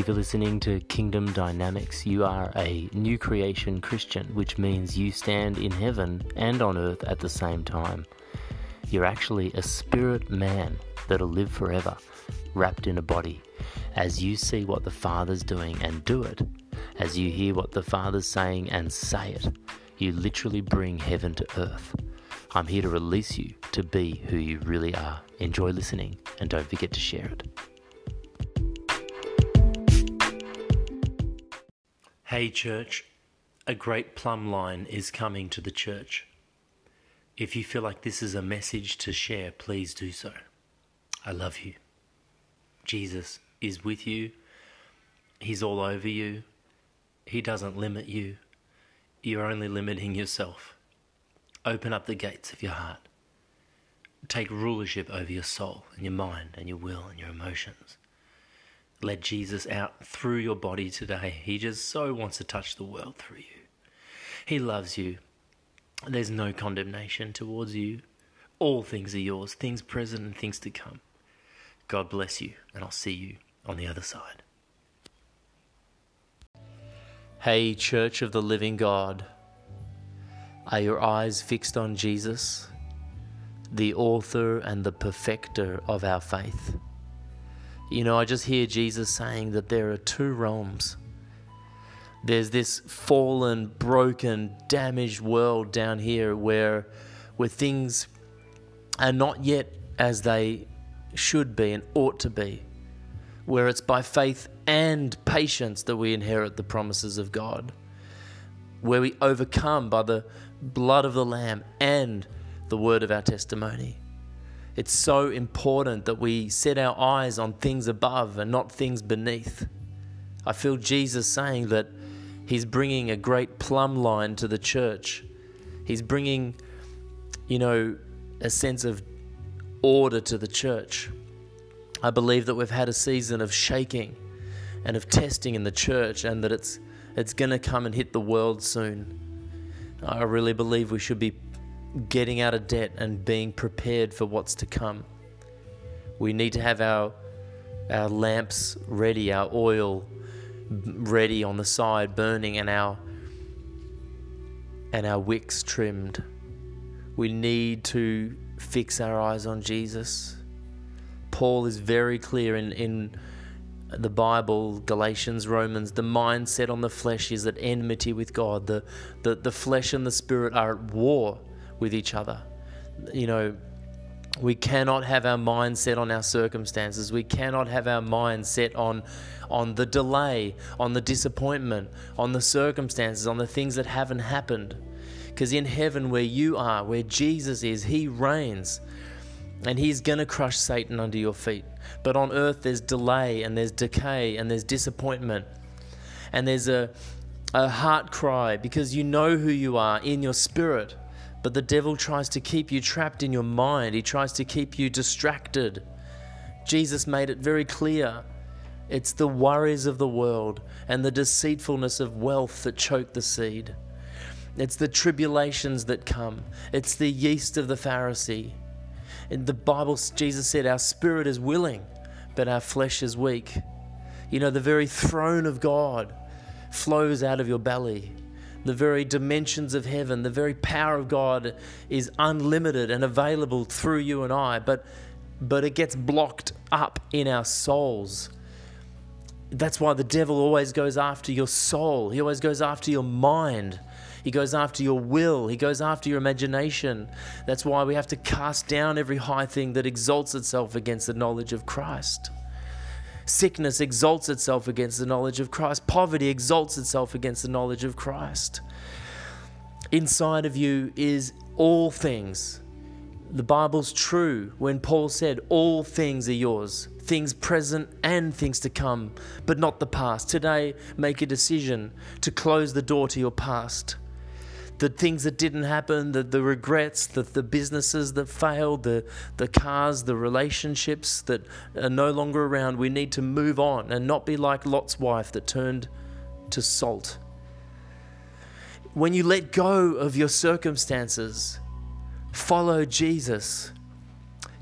Thank you for listening to Kingdom Dynamics. You are a new creation Christian, which means you stand in heaven and on earth at the same time. You're actually a spirit man that'll live forever, wrapped in a body. As you see what the Father's doing and do it, as you hear what the Father's saying and say it, you literally bring heaven to earth. I'm here to release you to be who you really are. Enjoy listening and don't forget to share it. Hey, church, a great plumb line is coming to the church. If you feel like this is a message to share, please do so. I love you. Jesus is with you, He's all over you, He doesn't limit you. You're only limiting yourself. Open up the gates of your heart. Take rulership over your soul and your mind and your will and your emotions. Let Jesus out through your body today. He just so wants to touch the world through you. He loves you. There's no condemnation towards you. All things are yours, things present and things to come. God bless you, and I'll see you on the other side. Hey, Church of the Living God. Are your eyes fixed on Jesus, the author and the perfecter of our faith? You know, I just hear Jesus saying that there are two realms. There's this fallen, broken, damaged world down here where, where things are not yet as they should be and ought to be, where it's by faith and patience that we inherit the promises of God, where we overcome by the blood of the Lamb and the word of our testimony. It's so important that we set our eyes on things above and not things beneath. I feel Jesus saying that He's bringing a great plumb line to the church. He's bringing, you know, a sense of order to the church. I believe that we've had a season of shaking and of testing in the church and that it's it's going to come and hit the world soon. I really believe we should be getting out of debt and being prepared for what's to come. We need to have our our lamps ready, our oil ready on the side burning and our and our wicks trimmed. We need to fix our eyes on Jesus. Paul is very clear in, in the Bible, Galatians, Romans, the mindset on the flesh is at enmity with God. The, the, the flesh and the spirit are at war with each other. You know, we cannot have our mind set on our circumstances. We cannot have our mind set on, on the delay, on the disappointment, on the circumstances, on the things that haven't happened. Because in heaven, where you are, where Jesus is, He reigns and He's going to crush Satan under your feet. But on earth, there's delay and there's decay and there's disappointment and there's a, a heart cry because you know who you are in your spirit. But the devil tries to keep you trapped in your mind, he tries to keep you distracted. Jesus made it very clear. It's the worries of the world and the deceitfulness of wealth that choke the seed. It's the tribulations that come. It's the yeast of the Pharisee. In the Bible, Jesus said, Our spirit is willing, but our flesh is weak. You know, the very throne of God flows out of your belly. The very dimensions of heaven, the very power of God is unlimited and available through you and I, but, but it gets blocked up in our souls. That's why the devil always goes after your soul, he always goes after your mind. He goes after your will. He goes after your imagination. That's why we have to cast down every high thing that exalts itself against the knowledge of Christ. Sickness exalts itself against the knowledge of Christ. Poverty exalts itself against the knowledge of Christ. Inside of you is all things. The Bible's true when Paul said, All things are yours, things present and things to come, but not the past. Today, make a decision to close the door to your past the things that didn't happen, the, the regrets, the, the businesses that failed, the, the cars, the relationships that are no longer around. We need to move on and not be like Lot's wife that turned to salt. When you let go of your circumstances, follow Jesus.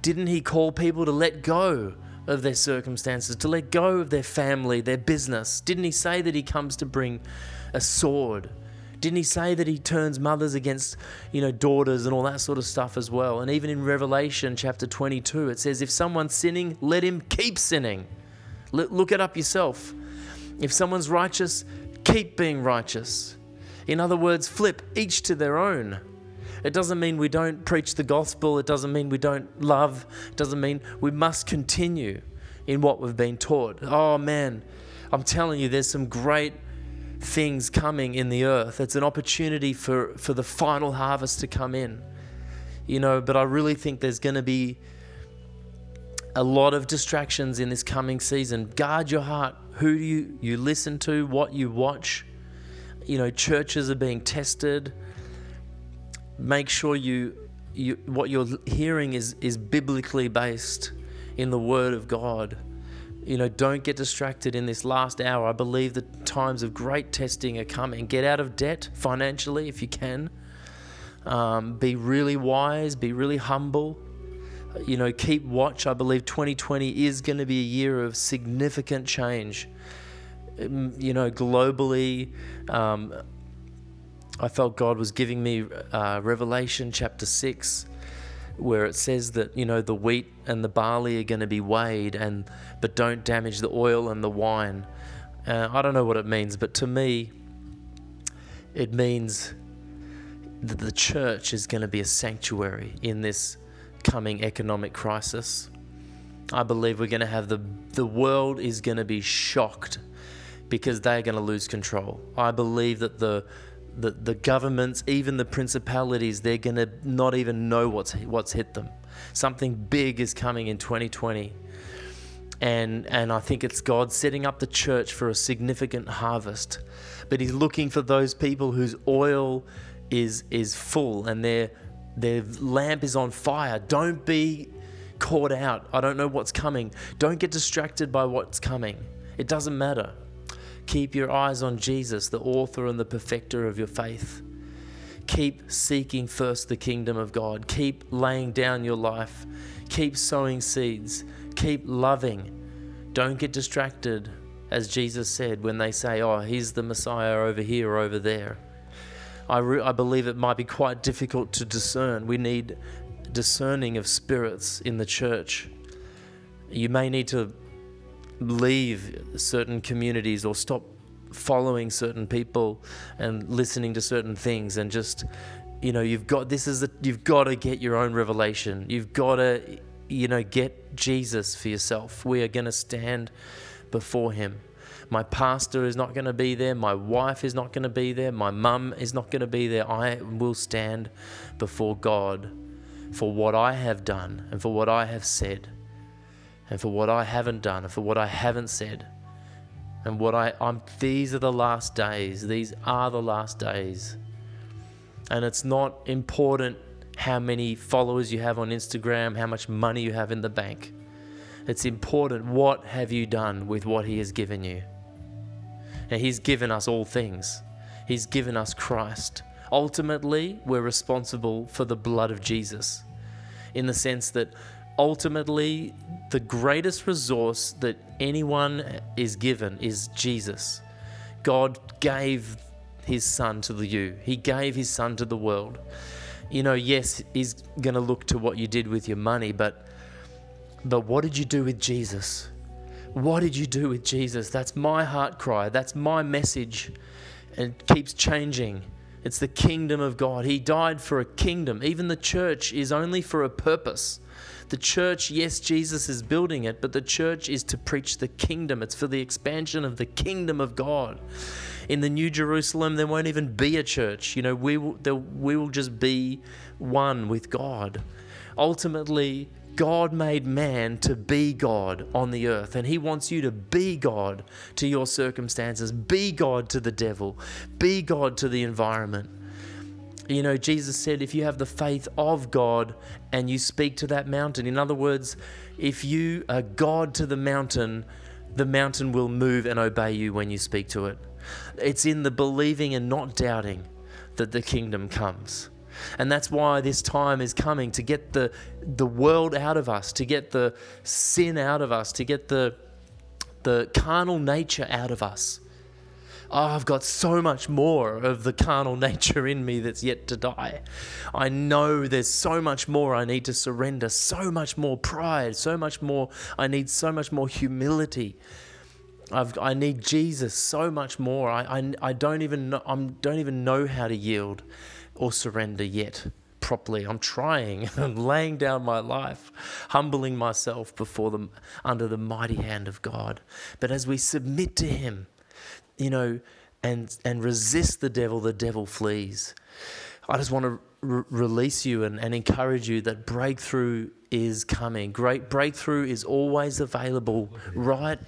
Didn't he call people to let go of their circumstances, to let go of their family, their business. Didn't he say that he comes to bring a sword? Didn't he say that he turns mothers against, you know, daughters and all that sort of stuff as well? And even in Revelation chapter 22, it says, if someone's sinning, let him keep sinning. Look it up yourself. If someone's righteous, keep being righteous. In other words, flip each to their own. It doesn't mean we don't preach the gospel. It doesn't mean we don't love. It doesn't mean we must continue in what we've been taught. Oh man, I'm telling you, there's some great things coming in the earth. It's an opportunity for, for the final harvest to come in. You know, but I really think there's going to be a lot of distractions in this coming season. Guard your heart. Who do you, you listen to, what you watch. You know, churches are being tested. Make sure you, you what you're hearing is, is biblically based in the Word of God you know, don't get distracted in this last hour. I believe the times of great testing are coming. Get out of debt financially if you can. Um, be really wise, be really humble. You know, keep watch. I believe 2020 is going to be a year of significant change. Um, you know, globally, um, I felt God was giving me uh, Revelation chapter 6 where it says that you know the wheat and the barley are going to be weighed and but don't damage the oil and the wine uh, i don't know what it means but to me it means that the church is going to be a sanctuary in this coming economic crisis i believe we're going to have the the world is going to be shocked because they're going to lose control i believe that the the, the governments, even the principalities, they're going to not even know what's, what's hit them. Something big is coming in 2020. And, and I think it's God setting up the church for a significant harvest. But He's looking for those people whose oil is, is full and their, their lamp is on fire. Don't be caught out. I don't know what's coming. Don't get distracted by what's coming. It doesn't matter. Keep your eyes on Jesus, the author and the perfecter of your faith. Keep seeking first the kingdom of God. Keep laying down your life. Keep sowing seeds. Keep loving. Don't get distracted, as Jesus said, when they say, Oh, he's the Messiah over here or over there. I, re- I believe it might be quite difficult to discern. We need discerning of spirits in the church. You may need to leave certain communities or stop following certain people and listening to certain things and just you know you've got this is a, you've got to get your own revelation you've got to you know get Jesus for yourself we are going to stand before him my pastor is not going to be there my wife is not going to be there my mum is not going to be there I will stand before God for what I have done and for what I have said and for what I haven't done and for what I haven't said. And what I, I'm, these are the last days. These are the last days. And it's not important how many followers you have on Instagram, how much money you have in the bank. It's important what have you done with what He has given you. And He's given us all things, He's given us Christ. Ultimately, we're responsible for the blood of Jesus in the sense that ultimately the greatest resource that anyone is given is Jesus. God gave his son to the you. He gave his son to the world. You know, yes, he's going to look to what you did with your money, but but what did you do with Jesus? What did you do with Jesus? That's my heart cry. That's my message. And it keeps changing. It's the kingdom of God. He died for a kingdom. Even the church is only for a purpose. The church, yes, Jesus is building it, but the church is to preach the kingdom. It's for the expansion of the kingdom of God. In the New Jerusalem, there won't even be a church. You know, we will, there, we will just be one with God. Ultimately, God made man to be God on the earth, and He wants you to be God to your circumstances, be God to the devil, be God to the environment. You know, Jesus said, if you have the faith of God and you speak to that mountain, in other words, if you are God to the mountain, the mountain will move and obey you when you speak to it. It's in the believing and not doubting that the kingdom comes. And that's why this time is coming to get the the world out of us, to get the sin out of us, to get the the carnal nature out of us. Oh, I've got so much more of the carnal nature in me that's yet to die. I know there's so much more I need to surrender, so much more pride, so much more. I need so much more humility. I've, I need Jesus so much more. I, I, I don't even know, I'm, don't even know how to yield or surrender yet properly. I'm trying. I'm laying down my life, humbling myself before them under the mighty hand of God. But as we submit to Him, you know, and and resist the devil, the devil flees. I just want to re- release you and, and encourage you that breakthrough is coming. Great breakthrough is always available right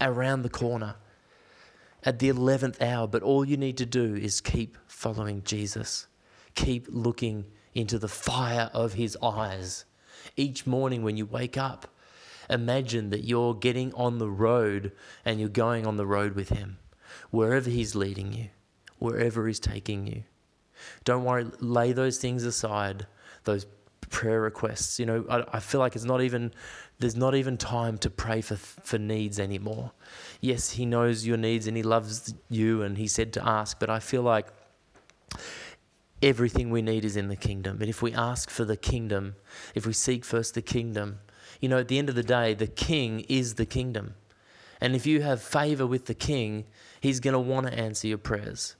around the corner at the 11th hour. But all you need to do is keep following Jesus, keep looking into the fire of his eyes. Each morning when you wake up, imagine that you're getting on the road and you're going on the road with him, wherever he's leading you, wherever he's taking you. Don't worry, lay those things aside, those prayer requests. You know, I, I, feel like it's not even there's not even time to pray for for needs anymore. Yes, he knows your needs and he loves you and he said to ask, but I feel like everything we need is in the kingdom. And if we ask for the kingdom, if we seek first the kingdom, you know, at the end of the day, the king is the kingdom. And if you have favor with the king, he's going to want to answer your prayers.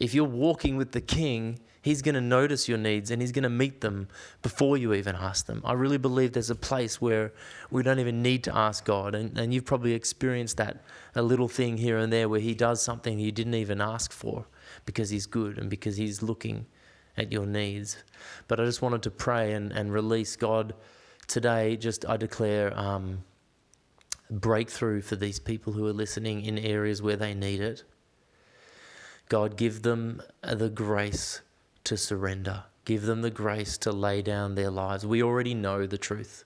If you're walking with the king, He's going to notice your needs and He's going to meet them before you even ask them. I really believe there's a place where we don't even need to ask God. And, and you've probably experienced that a little thing here and there where He does something you didn't even ask for because He's good and because He's looking at your needs. But I just wanted to pray and, and release God today. Just I declare um, breakthrough for these people who are listening in areas where they need it. God, give them the grace to surrender. Give them the grace to lay down their lives. We already know the truth.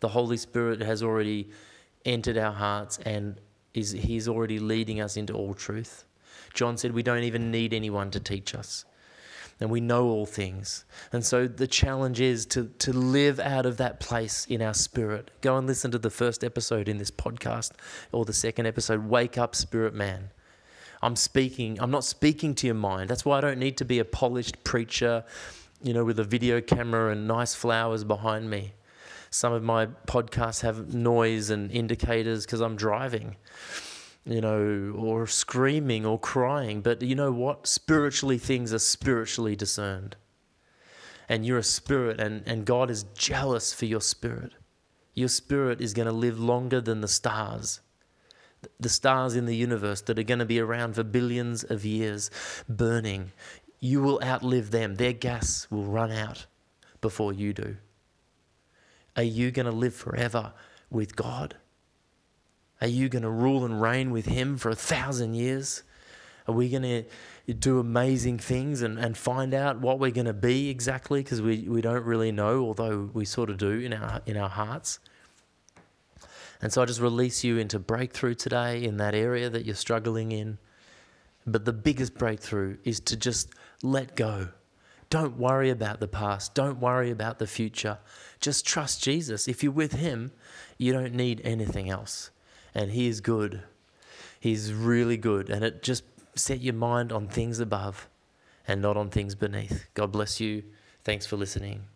The Holy Spirit has already entered our hearts and is he's already leading us into all truth. John said we don't even need anyone to teach us. And we know all things. And so the challenge is to, to live out of that place in our spirit. Go and listen to the first episode in this podcast or the second episode, Wake Up Spirit Man. I'm speaking, I'm not speaking to your mind. That's why I don't need to be a polished preacher, you know, with a video camera and nice flowers behind me. Some of my podcasts have noise and indicators because I'm driving, you know, or screaming or crying. But you know what? Spiritually, things are spiritually discerned. And you're a spirit, and, and God is jealous for your spirit. Your spirit is going to live longer than the stars the stars in the universe that are going to be around for billions of years burning, you will outlive them. Their gas will run out before you do. Are you going to live forever with God? Are you going to rule and reign with Him for a thousand years? Are we going to do amazing things and, and find out what we're going to be exactly? Because we, we don't really know, although we sort of do in our, in our hearts. And so I just release you into breakthrough today in that area that you're struggling in. But the biggest breakthrough is to just let go. Don't worry about the past. Don't worry about the future. Just trust Jesus. If you're with Him, you don't need anything else. And He is good. He's really good. And it just set your mind on things above and not on things beneath. God bless you. Thanks for listening.